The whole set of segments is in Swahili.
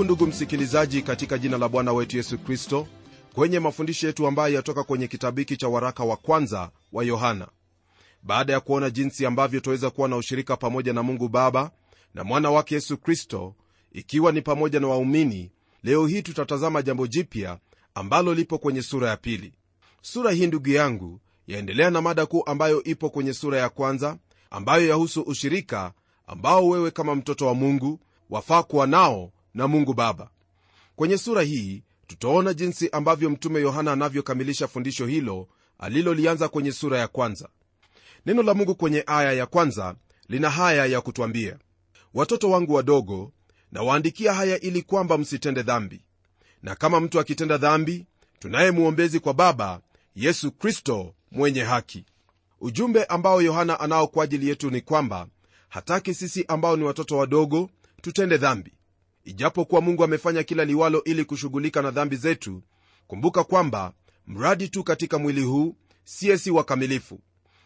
karibu ndugu msikilizaji katika jina la bwana wetu yesu kristo kwenye mafundisho yetu ambayo yatoka kwenye kitabu hiki cha waraka wa kwanza wa yohana. Baada ya kuona jinsi ambavyo twaweza kuwa na ushirika pamoja na mungu baba na mwana wake yesu kristo ikiwa ni pamoja na waumini leo hii tutatazama jambo jipya ambalo lipo kwenye sura ya pili. Sura hii ndugu yangu yaendelea na mada kuu ambayo ipo kwenye sura ya kwanza ambayo yahusu ushirika ambao wewe kama mtoto wa mungu wafaa kuwa nao na mungu baba. Kwenye sura hii tutaona jinsi ambavyo mtume yohana anavyokamilisha fundisho hilo alilolianza kwenye sura ya kwanza. Neno la mungu kwenye aya ya kwanza lina haya ya kutwambia watoto wangu wadogo nawaandikia haya ili kwamba msitende dhambi. Na kama mtu akitenda dhambi tunaye mwombezi kwa baba yesu kristo mwenye haki. Ujumbe ambao yohana anao kwa ajili yetu ni kwamba hataki sisi ambao ni watoto wadogo tutende dhambi ijapokuwa mungu amefanya kila liwalo ili kushughulika na dhambi zetu kumbuka kwamba mradi tu katika mwili huu siye si wakamilifu.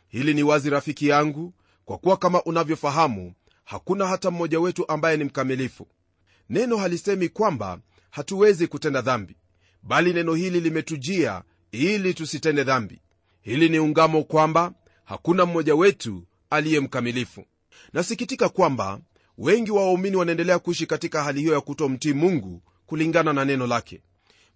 Hili ni wazi rafiki yangu kwa kuwa kama unavyofahamu hakuna hata mmoja wetu ambaye ni mkamilifu. Neno halisemi kwamba hatuwezi kutenda dhambi bali neno hili limetujia ili tusitende dhambi. Hili ni ungamo kwamba hakuna mmoja wetu aliye mkamilifu. Nasikitika kwamba wengi wa waumini wanaendelea kuishi katika hali hiyo ya kutomtii mungu kulingana na neno lake.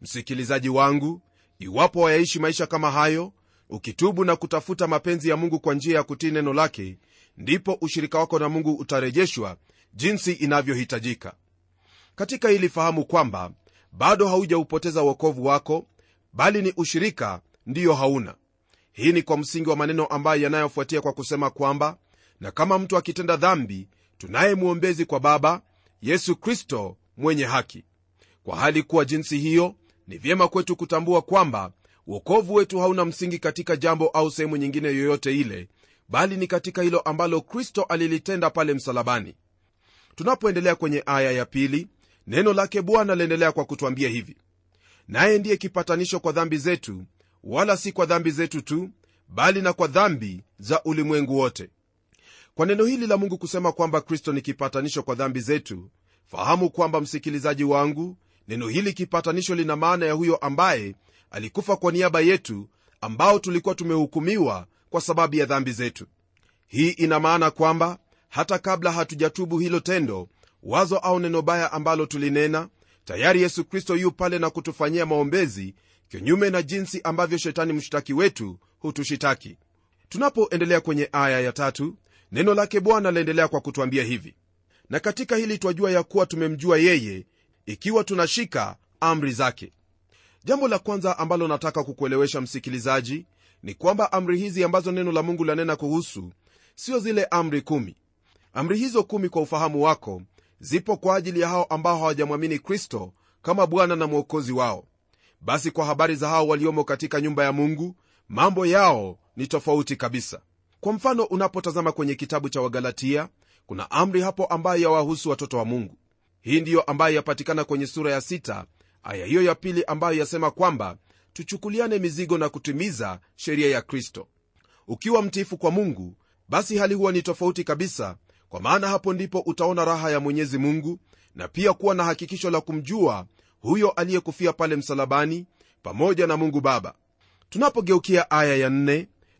Msikilizaji wangu iwapo wayaishi maisha kama hayo ukitubu na kutafuta mapenzi ya mungu kwa njia ya kutii neno lake ndipo ushirika wako na mungu utarejeshwa jinsi inavyohitajika. Katika hili fahamu kwamba bado haujaupoteza uokovu wako bali ni ushirika ndiyo hauna. Hii ni kwa msingi wa maneno ambayo yanayofuatia kwa kusema kwamba na kama mtu akitenda dhambi tunaye mwombezi kwa baba yesu kristo mwenye haki. Kwa hali kuwa jinsi hiyo ni vyema kwetu kutambua kwamba uokovu wetu hauna msingi katika jambo au sehemu nyingine yoyote ile bali ni katika hilo ambalo kristo alilitenda pale msalabani. Tunapoendelea kwenye aya ya pili neno lake bwana laendelea kwa kutwambia hivi. Naye ndiye kipatanisho kwa dhambi zetu wala si kwa dhambi zetu tu bali na kwa dhambi za ulimwengu wote kwa neno hili la mungu kusema kwamba kristo ni kipatanisho kwa dhambi zetu fahamu kwamba msikilizaji wangu neno hili kipatanisho lina maana ya huyo ambaye alikufa kwa niaba yetu ambao tulikuwa tumehukumiwa kwa sababu ya dhambi zetu. Hii ina maana kwamba hata kabla hatujatubu hilo tendo wazo au neno baya ambalo tulinena tayari yesu kristo yu pale na kutufanyia maombezi kinyume na jinsi ambavyo shetani mshtaki wetu hutushitaki tunapoendelea kwenye aya ya tatu neno lake bwana laendelea kwa kutwambia hivi na katika hili twajua ya kuwa tumemjua yeye ikiwa tunashika amri zake. Jambo la kwanza ambalo nataka kukuelewesha msikilizaji ni kwamba amri hizi ambazo neno la mungu lanena kuhusu sio zile amri kumi. Amri hizo kumi kwa ufahamu wako zipo kwa ajili ya hao ambao hawajamwamini kristo kama bwana na mwokozi wao. Basi kwa habari za hao waliomo katika nyumba ya mungu mambo yao ni tofauti kabisa kwa mfano unapotazama kwenye kitabu cha wagalatia kuna amri hapo ambayo yawahusu watoto wa mungu. Hii ndiyo ambayo yapatikana kwenye sura ya sita aya hiyo ya pili ambayo yasema kwamba tuchukuliane mizigo na kutimiza sheria ya kristo. Ukiwa mtiifu kwa mungu basi hali huwa ni tofauti kabisa kwa maana hapo ndipo utaona raha ya mwenyezi mungu na pia kuwa na hakikisho la kumjua huyo aliyekufia pale msalabani pamoja na mungu baba. Tunapogeukia aya ya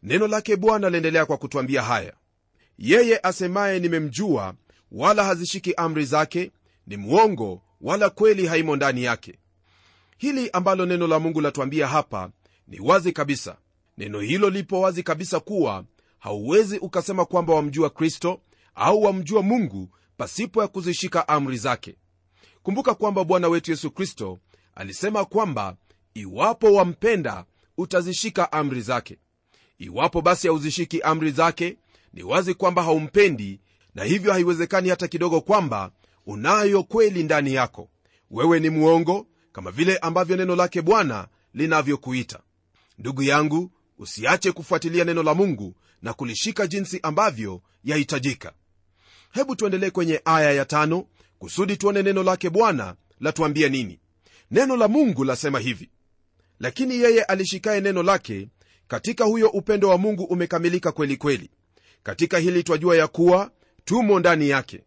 neno lake bwana laendelea kwa kutwambia haya. Yeye asemaye nimemjua wala hazishiki amri zake ni mwongo wala kweli haimo ndani yake. Hili ambalo neno la mungu latwambia hapa ni wazi kabisa. Neno hilo lipo wazi kabisa kuwa hauwezi ukasema kwamba wamjua kristo au wamjua mungu pasipo ya kuzishika amri zake. Kumbuka kwamba bwana wetu yesu kristo alisema kwamba iwapo wampenda utazishika amri zake iwapo basi hauzishiki amri zake ni wazi kwamba haumpendi na hivyo haiwezekani hata kidogo kwamba unayo kweli ndani yako. Wewe ni mwongo kama vile ambavyo neno lake bwana linavyokuita. Ndugu yangu usiache kufuatilia neno la mungu na kulishika jinsi ambavyo yahitajika hebu tuendelee kwenye aya ya tano kusudi tuone neno lake bwana latuambia nini. Neno la mungu lasema hivi. Lakini yeye alishikaye neno lake katika huyo upendo wa mungu umekamilika kweli kweli. Katika hili twajua ya kuwa tumo ndani yake.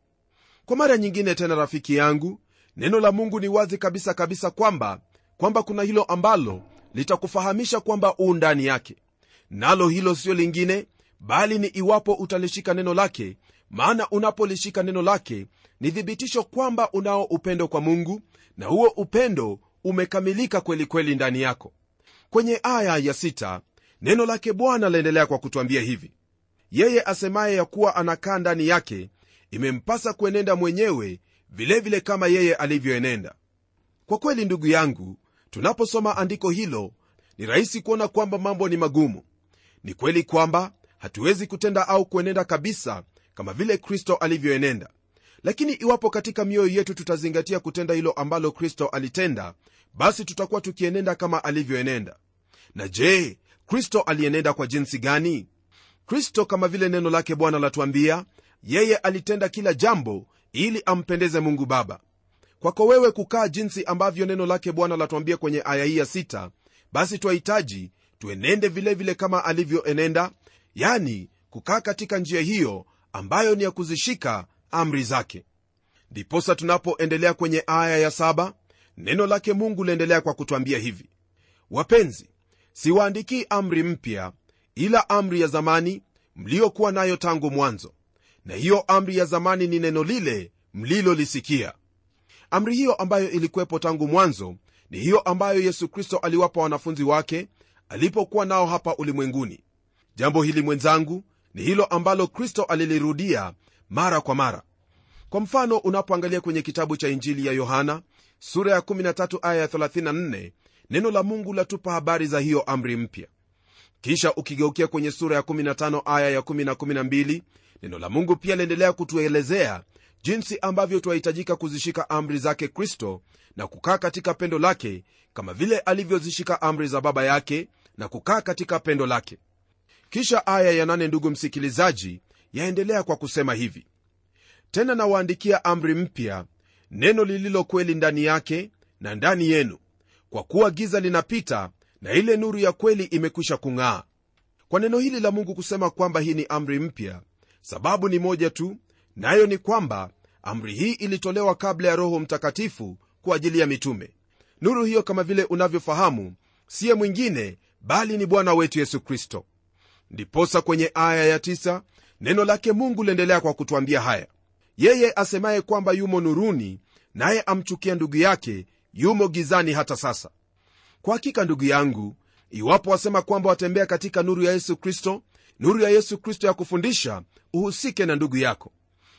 Kwa mara nyingine tena rafiki yangu neno la mungu ni wazi kabisa kabisa kwamba kwamba kuna hilo ambalo litakufahamisha kwamba uu ndani yake. Nalo hilo sio lingine bali ni iwapo utalishika neno lake maana unapolishika neno lake ni thibitisho kwamba unao upendo kwa mungu na huo upendo umekamilika kwelikweli kweli ndani yako. Kwenye aya ya neno lake bwana laendelea kwa kutwambia hivi. Yeye asemaye ya kuwa anakaa ndani yake imempasa kuenenda mwenyewe vilevile vile kama yeye alivyoenenda. Kwa kweli ndugu yangu tunaposoma andiko hilo ni rahisi kuona kwamba mambo ni magumu. Ni kweli kwamba hatuwezi kutenda au kuenenda kabisa kama vile kristo alivyoenenda. Lakini iwapo katika mioyo yetu tutazingatia kutenda hilo ambalo kristo alitenda basi tutakuwa tukienenda kama alivyoenenda. Na je kristo alienenda kwa jinsi gani? Kristo kama vile neno lake bwana latuambia yeye alitenda kila jambo ili ampendeze mungu baba. Kwako wewe kukaa jinsi ambavyo neno lake bwana latuambia kwenye aya hii ya 6 basi twahitaji tuenende vilevile vile kama alivyoenenda yani kukaa katika njia hiyo ambayo ni ya kuzishika amri zake. Ndiposa tunapoendelea kwenye aya ya 7 neno lake mungu liendelea kwa kutwambia hivi. Wapenzi siwaandikii amri mpya ila amri ya zamani mliyokuwa nayo tangu mwanzo. Na hiyo amri ya zamani ni neno lile mlilolisikia. Amri hiyo ambayo ilikuwepo tangu mwanzo ni hiyo ambayo yesu kristo aliwapa wanafunzi wake alipokuwa nao hapa ulimwenguni. Jambo hili mwenzangu ni hilo ambalo kristo alilirudia mara kwa mara. Kwa mfano unapoangalia kwenye kitabu cha injili ya yohana sura ya 13 aya ya 34 neno la mungu latupa habari za hiyo amri mpya. Kisha ukigeukia kwenye sura ya 15 aya ya 112 neno la mungu pia liendelea kutuelezea jinsi ambavyo twahitajika kuzishika amri zake kristo na kukaa katika pendo lake kama vile alivyozishika amri za baba yake na kukaa katika pendo lake. Kisha aya ya 8 ndugu msikilizaji yaendelea kwa kusema hivi. Tena nawaandikia amri mpya neno lililo kweli ndani yake na ndani yenu kwa kuwa giza linapita na ile nuru ya kweli imekwisha kung'aa. Kwa neno hili la mungu kusema kwamba hii ni amri mpya sababu ni moja tu nayo ni kwamba amri hii ilitolewa kabla ya roho mtakatifu kwa ajili ya mitume. Nuru hiyo kama vile unavyofahamu siye mwingine bali ni bwana wetu yesu kristo. Ndiposa kwenye aya ya tisa, neno lake mungu liendelea kwa kutwambia haya. Yeye asemaye kwamba yumo nuruni naye amchukia ndugu yake yumo gizani hata sasa. Kwa hakika ndugu yangu iwapo wasema kwamba watembea katika nuru ya yesu kristo nuru ya yesu kristo ya kufundisha uhusike na ndugu yako.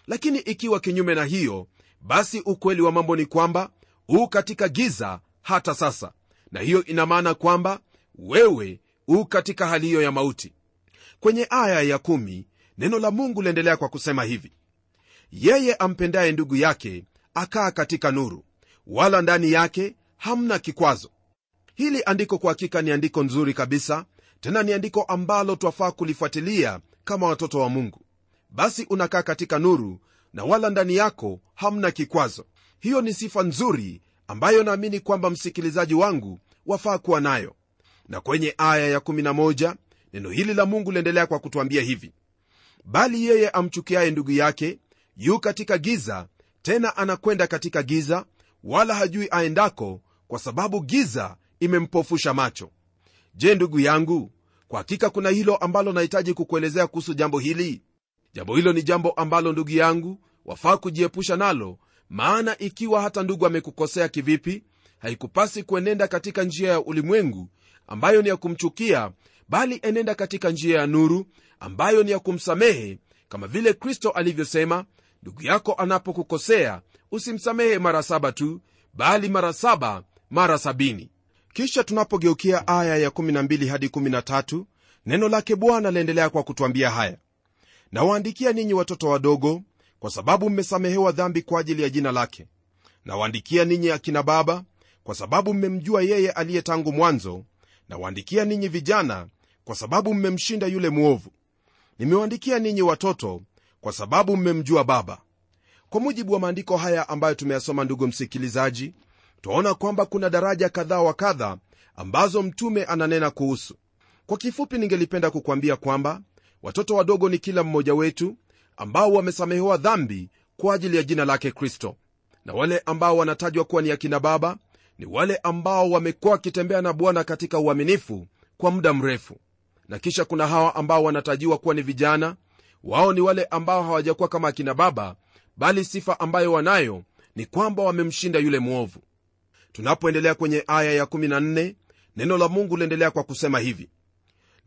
Lakini ikiwa kinyume na hiyo basi ukweli wa mambo ni kwamba huu katika giza hata sasa. Na hiyo ina maana kwamba wewe huu katika hali hiyo ya mauti. Kwenye aya ya kumi, neno la mungu liendelea kwa kusema hivi. Yeye ampendaye ndugu yake akaa katika nuru wala ndani yake hamna kikwazo. Hili andiko kwa hakika ni andiko nzuri kabisa tena ni andiko ambalo twafaa kulifuatilia kama watoto wa mungu. Basi unakaa katika nuru na wala ndani yako hamna kikwazo. Hiyo ni sifa nzuri ambayo naamini kwamba msikilizaji wangu wafaa kuwa nayo. Na kwenye aya ya11 neno hili la mungu liendelea kwa kutwambia hivi. Bali yeye amchukiaye ndugu yake yu katika giza tena anakwenda katika giza wala hajui aendako kwa sababu giza imempofusha macho. Je ndugu yangu kwa hakika kuna hilo ambalo nahitaji kukuelezea kuhusu jambo hili? Jambo hilo ni jambo ambalo ndugu yangu wafaa kujiepusha nalo maana ikiwa hata ndugu amekukosea kivipi haikupasi kuenenda katika njia ya ulimwengu ambayo ni ya kumchukia bali enenda katika njia ya nuru ambayo ni ya kumsamehe kama vile kristo alivyosema ndugu yako anapokukosea usimsamehe mara saba tu bali mara saba mara sabini. Kisha tunapogeukia aya ya 12 hadi 13 neno lake bwana laendelea kwa kutwambia haya. Nawaandikia ninyi watoto wadogo kwa sababu mmesamehewa dhambi kwa ajili ya jina lake. Nawaandikia ninyi akina baba kwa sababu mmemjua yeye aliye tangu mwanzo. Nawaandikia ninyi vijana kwa sababu mmemshinda yule mwovu. Nimewaandikia ninyi watoto kwa sababu mmemjua baba kwa mujibu wa maandiko haya ambayo tumeyasoma ndugu msikilizaji twaona kwamba kuna daraja kadhaa wa kadha ambazo mtume ananena kuhusu. Kwa kifupi ningelipenda kukwambia kwamba watoto wadogo ni kila mmoja wetu ambao wamesamehewa dhambi kwa ajili ya jina lake kristo. Na wale ambao wanatajwa kuwa ni akina baba ni wale ambao wamekuwa wakitembea na bwana katika uaminifu kwa muda mrefu. Na kisha kuna hawa ambao wanatajiwa kuwa ni vijana wao ni wale ambao hawajakuwa kama akina baba bali sifa ambayo wanayo ni kwamba wamemshinda yule mwovu. Tunapoendelea kwenye aya ya14 neno la mungu liendelea kwa kusema hivi.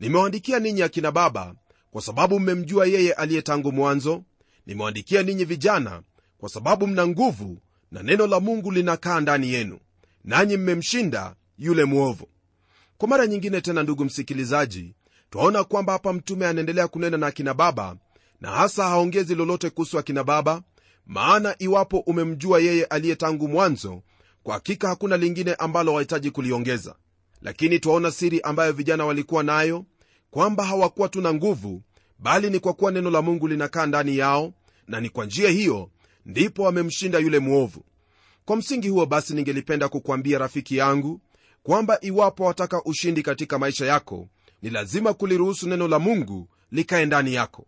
Nimewaandikia ninyi akina baba kwa sababu mmemjua yeye aliye tangu mwanzo. Nimewaandikia ninyi vijana kwa sababu mna nguvu na neno la mungu linakaa ndani yenu nanyi mmemshinda yule mwovu. Kwa mara nyingine tena ndugu msikilizaji twaona kwamba hapa mtume anaendelea kunena na akina baba na hasa haongezi lolote kuhusu akina baba maana iwapo umemjua yeye aliye tangu mwanzo kwa hakika hakuna lingine ambalo wahitaji kuliongeza. Lakini twaona siri ambayo vijana walikuwa nayo kwamba hawakuwa tu na nguvu bali ni kwa kuwa neno la mungu linakaa ndani yao na ni kwa njia hiyo ndipo wamemshinda yule mwovu. Kwa msingi huo basi ningelipenda kukwambia rafiki yangu kwamba iwapo wataka ushindi katika maisha yako ni lazima kuliruhusu neno la mungu likae ndani yako.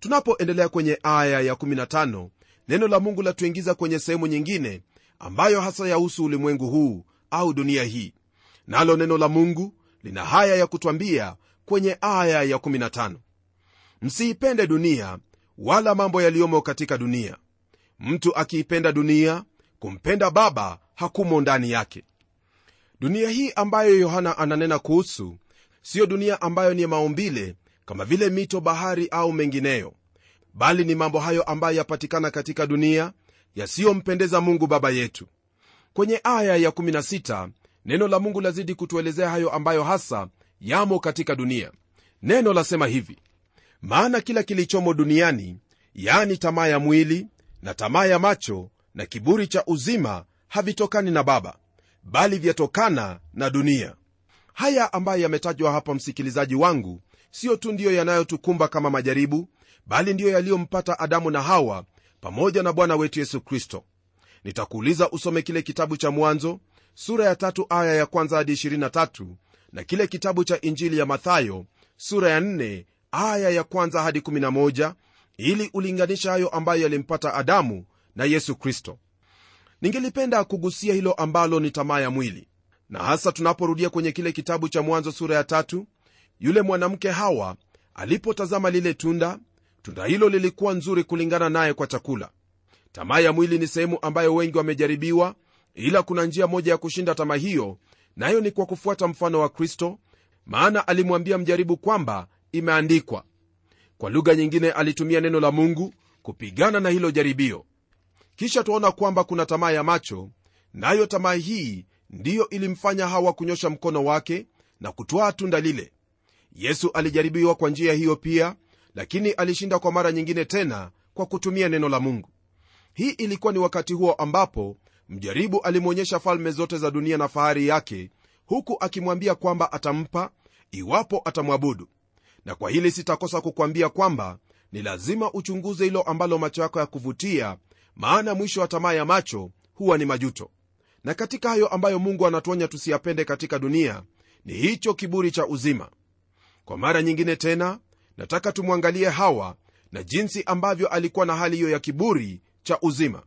Tunapoendelea kwenye aya ya15 neno la mungu latuingiza kwenye sehemu nyingine ambayo hasa yahusu ulimwengu huu au dunia hii. Nalo neno la mungu lina haya ya kutwambia kwenye aya ya15 msiipende dunia wala mambo yaliyomo katika dunia. Mtu akiipenda dunia kumpenda baba hakumo ndani yake. Dunia hii ambayo yohana ananena kuhusu siyo dunia ambayo ni maumbile kama vile mito bahari au mengineyo bali ni mambo hayo ambayo yapatikana katika dunia yasiyompendeza mungu baba yetu. Kwenye aya ya16 neno la mungu lazidi kutuelezea hayo ambayo hasa yamo katika dunia. Neno lasema hivi maana kila kilichomo duniani yani tamaa ya mwili na tamaa ya macho na kiburi cha uzima havitokani na baba bali vyatokana na dunia. Haya ambayo yametajwa hapa msikilizaji wangu siyo tu ndiyo yanayotukumba kama majaribu bali ndiyo yaliyompata adamu na hawa pamoja na bwana wetu yesu kristo. Nitakuuliza usome kile kitabu cha mwanzo sura ya tatu aya ya kwanza hadi 23 na kile kitabu cha injili ya mathayo sura ya 4 aya ya kwanza hadi 11 ili ulinganisha hayo ambayo yalimpata adamu na yesu kristo. Ningelipenda kugusia hilo ambalo ni tamaa ya mwili. Na hasa tunaporudia kwenye kile kitabu cha mwanzo sura ya tatu yule mwanamke hawa alipotazama lile tunda tunda hilo lilikuwa nzuri kulingana naye kwa chakula. Tamaa ya mwili ni sehemu ambayo wengi wamejaribiwa ila kuna njia moja ya kushinda tamaa hiyo nayo ni kwa kufuata mfano wa kristo maana alimwambia mjaribu kwamba imeandikwa. Kwa lugha nyingine alitumia neno la mungu kupigana na hilo jaribio. Kisha twaona kwamba kuna tamaa ya macho nayo tamaa hii ndiyo ilimfanya hawa kunyosha mkono wake na kutwaa tunda lile. Yesu alijaribiwa kwa njia hiyo pia lakini alishinda kwa mara nyingine tena kwa kutumia neno la mungu. Hii ilikuwa ni wakati huo ambapo mjaribu alimwonyesha falme zote za dunia na fahari yake huku akimwambia kwamba atampa iwapo atamwabudu. Na kwa hili sitakosa kukwambia kwamba ni lazima uchunguze hilo ambalo macho yako ya kuvutia maana mwisho wa tamaa ya macho huwa ni majuto. Na katika hayo ambayo mungu anatuonya tusiyapende katika dunia ni hicho kiburi cha uzima. Kwa mara nyingine tena nataka tumwangalie hawa na jinsi ambavyo alikuwa na hali hiyo ya kiburi cha uzima.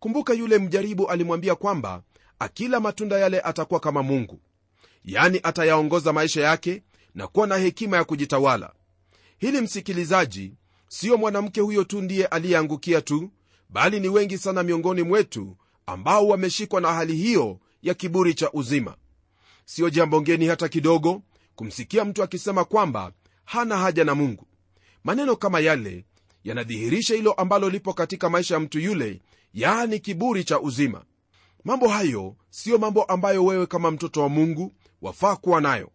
Kumbuka yule mjaribu alimwambia kwamba akila matunda yale atakuwa kama mungu. Yani atayaongoza maisha yake na kuwa na hekima ya kujitawala. Hili msikilizaji siyo mwanamke huyo tu ndiye aliyeangukia tu bali ni wengi sana miongoni mwetu ambao wameshikwa na hali hiyo ya kiburi cha uzima. Siyo jambo ngeni hata kidogo kumsikia mtu akisema kwamba hana haja na mungu. Maneno kama yale yanadhihirisha hilo ambalo lipo katika maisha ya mtu yule yaani kiburi cha uzima. Mambo hayo siyo mambo ambayo wewe kama mtoto wa mungu wafaa kuwa nayo.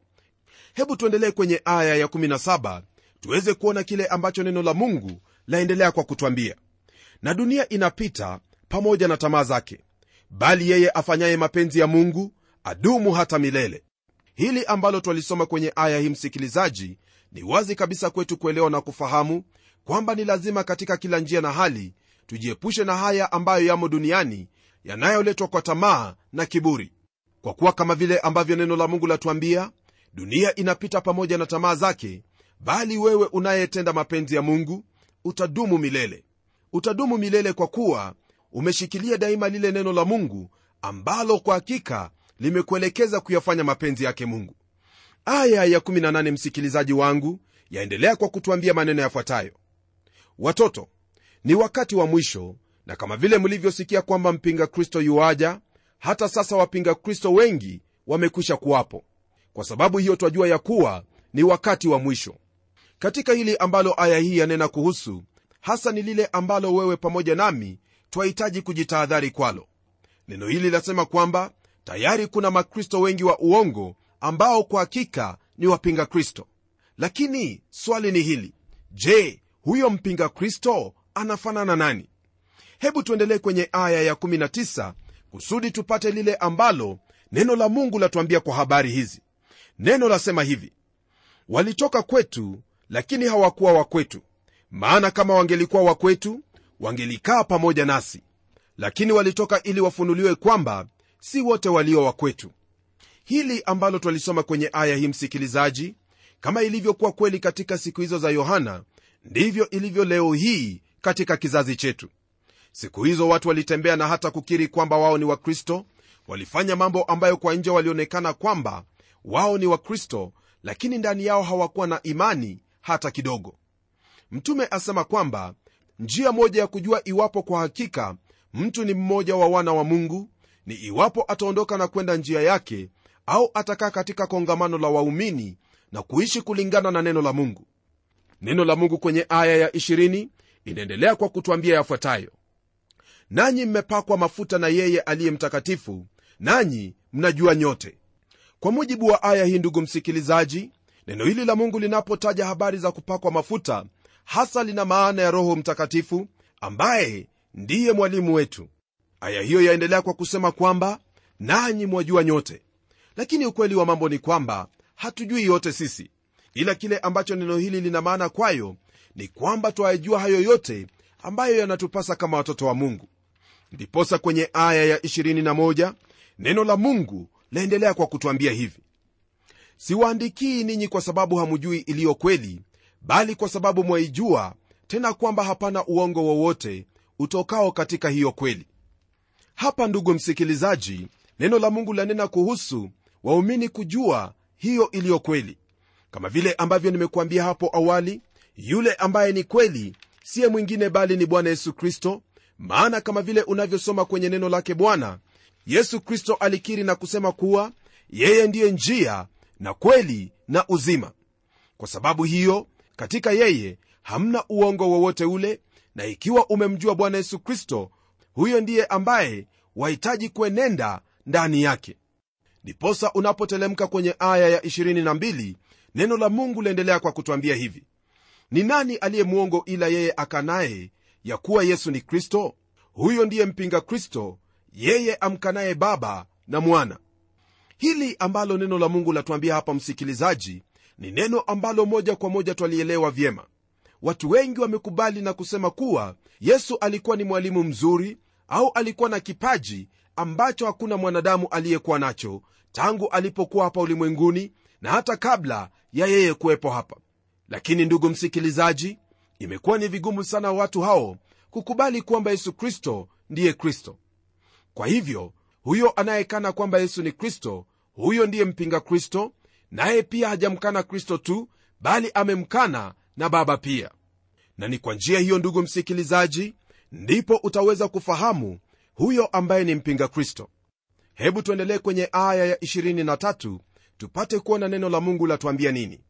Hebu tuendelee kwenye aya ya17 tuweze kuona kile ambacho neno la mungu laendelea kwa kutwambia. Na dunia inapita pamoja na tamaa zake bali yeye afanyaye mapenzi ya mungu adumu hata milele. Hili ambalo twalisoma kwenye aya hii msikilizaji ni wazi kabisa kwetu kuelewa na kufahamu kwamba ni lazima katika kila njia na hali tujiepushe na haya ambayo yamo duniani yanayoletwa kwa tamaa na kiburi. Kwa kuwa kama vile ambavyo neno la mungu latuambia dunia inapita pamoja na tamaa zake bali wewe unayetenda mapenzi ya mungu utadumu milele. Utadumu milele kwa kuwa umeshikilia daima lile neno la mungu ambalo kwa hakika limekuelekeza kuyafanya mapenzi yake mungu aya ya 18 msikilizaji wangu yaendelea kwa kutwambia maneno yafuatayo. Watoto ni wakati wa mwisho na kama vile mlivyosikia kwamba mpinga kristo yuaja hata sasa wapinga kristo wengi wamekwisha kuwapo. Kwa sababu hiyo twajua ya kuwa ni wakati wa mwisho. Katika hili ambalo aya hii yanena kuhusu hasa ni lile ambalo wewe pamoja nami twahitaji kujitahadhari kwalo. Neno hili lasema kwamba tayari kuna makristo wengi wa uongo ambao kwa hakika ni wapinga kristo. Lakini swali ni hili. Je huyo mpinga kristo anafanana nani? Hebu tuendelee kwenye aya ya19 kusudi tupate lile ambalo neno la mungu latuambia kwa habari hizi. Neno lasema hivi walitoka kwetu lakini hawakuwa wa kwetu. Maana kama wangelikuwa wa kwetu wangelikaa pamoja nasi. Lakini walitoka ili wafunuliwe kwamba si wote walio wa kwetu hili ambalo twalisoma kwenye aya hii msikilizaji kama ilivyokuwa kweli katika siku hizo za yohana ndivyo ilivyo leo hii katika kizazi chetu. Siku hizo watu walitembea na hata kukiri kwamba wao ni wakristo walifanya mambo ambayo kwa nje walionekana kwamba wao ni wakristo lakini ndani yao hawakuwa na imani hata kidogo. Mtume asema kwamba njia moja ya kujua iwapo kwa hakika mtu ni mmoja wa wana wa mungu ni iwapo ataondoka na kwenda njia yake au atakaa katika kongamano la waumini na kuishi kulingana na neno la mungu. Neno la mungu kwenye aya ya 20 inaendelea kwa kutwambia yafuatayo. Nanyi mmepakwa mafuta na yeye aliye mtakatifu nanyi mnajua nyote. Kwa mujibu wa aya hii ndugu msikilizaji neno hili la mungu linapotaja habari za kupakwa mafuta hasa lina maana ya roho mtakatifu ambaye ndiye mwalimu wetu. Aya hiyo yaendelea kwa kusema kwamba nanyi mwajua nyote lakini ukweli wa mambo ni kwamba hatujui yote sisi ila kile ambacho neno hili lina maana kwayo ni kwamba twayajua hayo yote ambayo yanatupasa kama watoto wa mungu. Ndiposa kwenye aya ya 21 neno la mungu laendelea kwa kutwambia hivi. Siwaandikii ninyi kwa sababu hamujui iliyo kweli bali kwa sababu mwaijua tena kwamba hapana uongo wowote utokao katika hiyo kweli. Hapa ndugu msikilizaji neno la mungu lanena kuhusu waumini kujua hiyo iliyo kweli. Kama vile ambavyo nimekuambia hapo awali yule ambaye ni kweli siye mwingine bali ni bwana yesu kristo. Maana kama vile unavyosoma kwenye neno lake bwana yesu kristo alikiri na kusema kuwa yeye ndiye njia na kweli na uzima. Kwa sababu hiyo katika yeye hamna uongo wowote ule na ikiwa umemjua bwana yesu kristo huyo ndiye ambaye wahitaji kuenenda ndani yake ndiposa unapotelemka kwenye aya ya 22 neno la mungu laendelea kwa kutwambia hivi. Ni nani aliye mwongo ila yeye akanaye ya kuwa yesu ni kristo? Huyo ndiye mpinga kristo yeye amkanaye baba na mwana. Hili ambalo neno la mungu latuambia hapa msikilizaji ni neno ambalo moja kwa moja twalielewa vyema. Watu wengi wamekubali na kusema kuwa yesu alikuwa ni mwalimu mzuri au alikuwa na kipaji ambacho hakuna mwanadamu aliyekuwa nacho tangu alipokuwa hapa ulimwenguni na hata kabla ya yeye kuwepo hapa. Lakini ndugu msikilizaji imekuwa ni vigumu sana watu hao kukubali kwamba yesu kristo ndiye kristo. Kwa hivyo huyo anayekana kwamba yesu ni kristo huyo ndiye mpinga kristo naye pia hajamkana kristo tu bali amemkana na baba pia. Na ni kwa njia hiyo ndugu msikilizaji ndipo utaweza kufahamu huyo ambaye ni mpinga kristo hebu tuendelee kwenye aya ya 23 tupate kuona neno la mungu latuambia nini.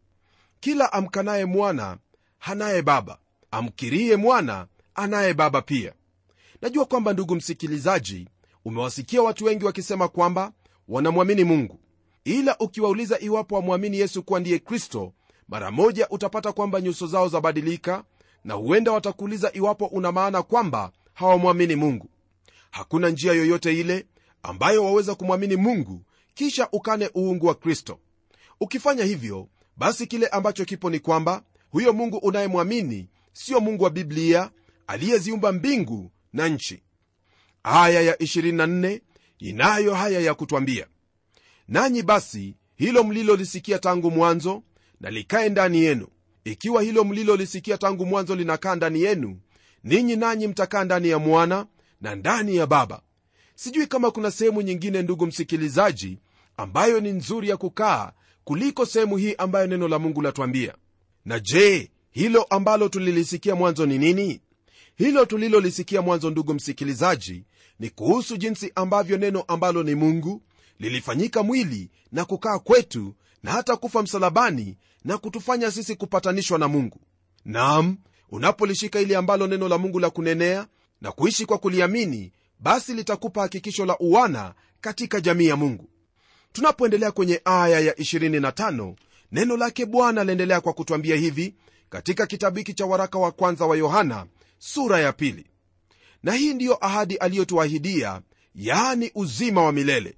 Kila amkanaye mwana hanaye baba. Amkirie mwana anaye baba pia. Najua kwamba ndugu msikilizaji umewasikia watu wengi wakisema kwamba wanamwamini mungu. Ila ukiwauliza iwapo wamwamini yesu kuwa ndiye kristo mara moja utapata kwamba nyuso zao zabadilika na huenda watakuuliza iwapo una maana kwamba hawamwamini mungu. Hakuna njia yoyote ile ambayo waweza kumwamini mungu kisha ukane uungu wa kristo. Ukifanya hivyo basi kile ambacho kipo ni kwamba huyo mungu unayemwamini sio mungu wa biblia aliyeziumba mbingu na nchi. Aya ya 24 inayo haya ya kutwambia. Nanyi basi hilo mlilolisikia tangu mwanzo na likae ndani yenu. Ikiwa hilo mlilolisikia tangu mwanzo linakaa ndani yenu ninyi nanyi mtakaa ndani ya mwana na ndani ya baba sijui kama kuna sehemu nyingine ndugu msikilizaji ambayo ni nzuri ya kukaa kuliko sehemu hii ambayo neno la mungu latwambia na je hilo ambalo tulilisikia mwanzo ni nini? Hilo tulilolisikia mwanzo ndugu msikilizaji ni kuhusu jinsi ambavyo neno ambalo ni mungu lilifanyika mwili na kukaa kwetu na hata kufa msalabani na kutufanya sisi kupatanishwa na mungu. Nam unapolishika ili ambalo neno la mungu la kunenea na kuishi kwa kuliamini basi litakupa hakikisho la uwana katika jamii ya mungu. Tunapoendelea kwenye aya ya 25 neno lake bwana laendelea kwa kutwambia hivi katika kitabu hiki cha waraka wa kwanza wa yohana sura ya pili. Na hii ndiyo ahadi aliyotuahidia yaani uzima wa milele.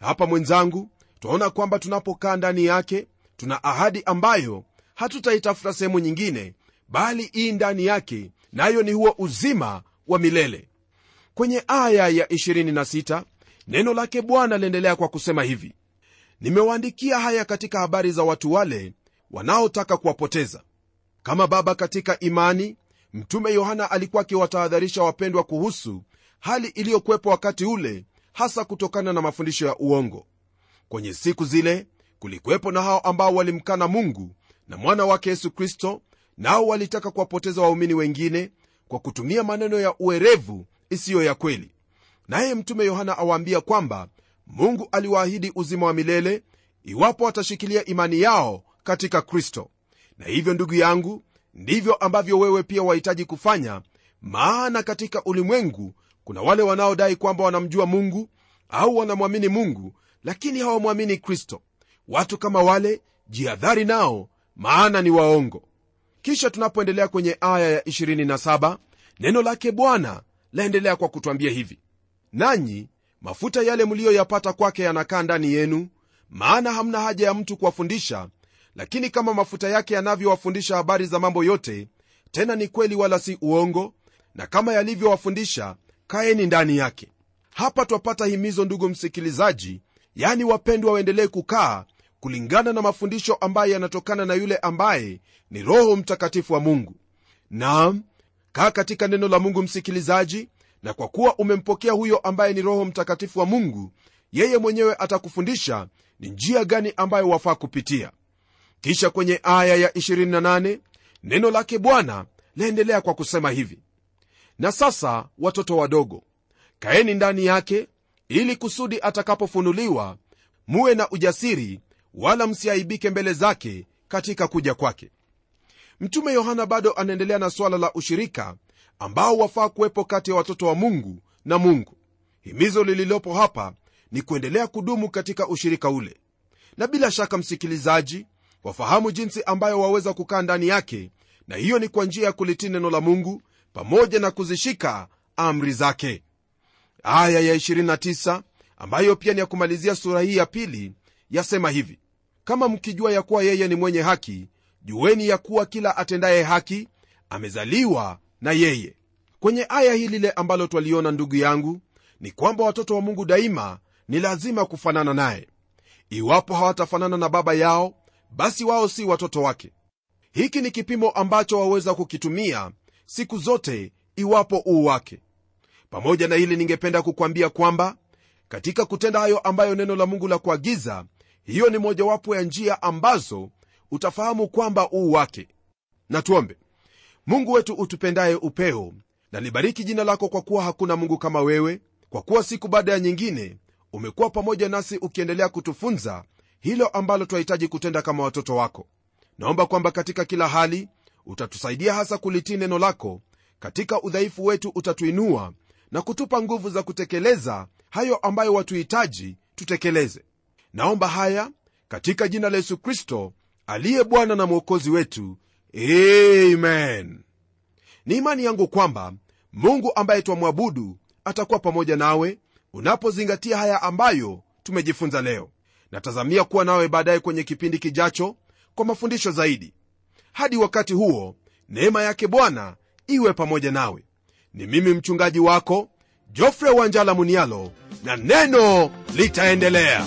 Hapa mwenzangu twaona kwamba tunapokaa ndani yake tuna ahadi ambayo hatutaitafuta sehemu nyingine bali ii ndani yake nayo ni huo uzima wa milele kwenye aya ya 26 neno lake bwana liendelea kwa kusema hivi. Nimewaandikia haya katika habari za watu wale wanaotaka kuwapoteza. Kama baba katika imani mtume yohana alikuwa akiwatahadharisha wapendwa kuhusu hali iliyokuwepo wakati ule hasa kutokana na mafundisho ya uongo. Kwenye siku zile kulikuwepo na hao ambao walimkana mungu na mwana wake yesu kristo nao walitaka kuwapoteza waumini wengine kwa kutumia maneno ya uerevu isiyo ya kweli. Naye mtume yohana awaambia kwamba mungu aliwaahidi uzima wa milele iwapo watashikilia imani yao katika kristo. Na hivyo ndugu yangu ndivyo ambavyo wewe pia wahitaji kufanya maana katika ulimwengu kuna wale wanaodai kwamba wanamjua mungu au wanamwamini mungu lakini hawamwamini kristo. Watu kama wale jihadhari nao maana ni waongo. Kisha tunapoendelea kwenye aya ya 27 neno lake bwana laendelea kwa kutwambia hivi. Nanyi mafuta yale mliyoyapata kwake yanakaa ndani yenu maana hamna haja ya mtu kuwafundisha lakini kama mafuta yake yanavyowafundisha habari za mambo yote tena ni kweli wala si uongo na kama yalivyowafundisha kaeni ndani yake. Hapa twapata himizo ndugu msikilizaji yani wapendwa waendelee kukaa kulingana na mafundisho ambayo yanatokana na yule ambaye ni roho mtakatifu wa mungu. Naam kaa katika neno la mungu msikilizaji na kwa kuwa umempokea huyo ambaye ni roho mtakatifu wa mungu yeye mwenyewe atakufundisha ni njia gani ambayo wafaa kupitia. Kisha kwenye aya ya 28 neno lake bwana laendelea kwa kusema hivi. Na sasa watoto wadogo kaeni ndani yake ili kusudi atakapofunuliwa muwe na ujasiri wala msiaibike mbele zake katika kuja kwake mtume yohana bado anaendelea na swala la ushirika ambao wafaa kuwepo kati ya watoto wa mungu na mungu. Himizo lililopo hapa ni kuendelea kudumu katika ushirika ule. Na bila shaka msikilizaji wafahamu jinsi ambayo waweza kukaa ndani yake na hiyo ni kwa njia ya kulitii neno la mungu pamoja na kuzishika amri zake. Aya ya 29 ambayo pia ni ya kumalizia sura hii ya pili yasema hivi. Kama mkijua ya kuwa yeye ni mwenye haki jueni ya kuwa kila atendaye haki amezaliwa na yeye. Kwenye aya hii lile ambalo twaliona ndugu yangu ni kwamba watoto wa mungu daima ni lazima kufanana naye. Iwapo hawatafanana na baba yao basi wao si watoto wake. Hiki ni kipimo ambacho waweza kukitumia siku zote iwapo uu wake. Pamoja na hili ningependa kukwambia kwamba katika kutenda hayo ambayo neno la mungu la kuagiza hiyo ni mojawapo ya njia ambazo utafahamu kwamba uu wake. Na tuombe. Mungu wetu utupendaye upeo na libariki jina lako kwa kuwa hakuna mungu kama wewe kwa kuwa siku baada ya nyingine umekuwa pamoja nasi ukiendelea kutufunza hilo ambalo twahitaji kutenda kama watoto wako. Naomba kwamba katika kila hali utatusaidia hasa kulitii neno lako katika udhaifu wetu utatuinua na kutupa nguvu za kutekeleza hayo ambayo watuhitaji tutekeleze. Naomba haya katika jina la yesu kristo aliye bwana na mwokozi wetu. Amen. Ni imani yangu kwamba mungu ambaye twamwabudu atakuwa pamoja nawe unapozingatia haya ambayo tumejifunza leo. Natazamia kuwa nawe baadaye kwenye kipindi kijacho kwa mafundisho zaidi. Hadi wakati huo neema yake bwana iwe pamoja nawe. Ni mimi mchungaji wako jofre wanjala munialo na neno litaendelea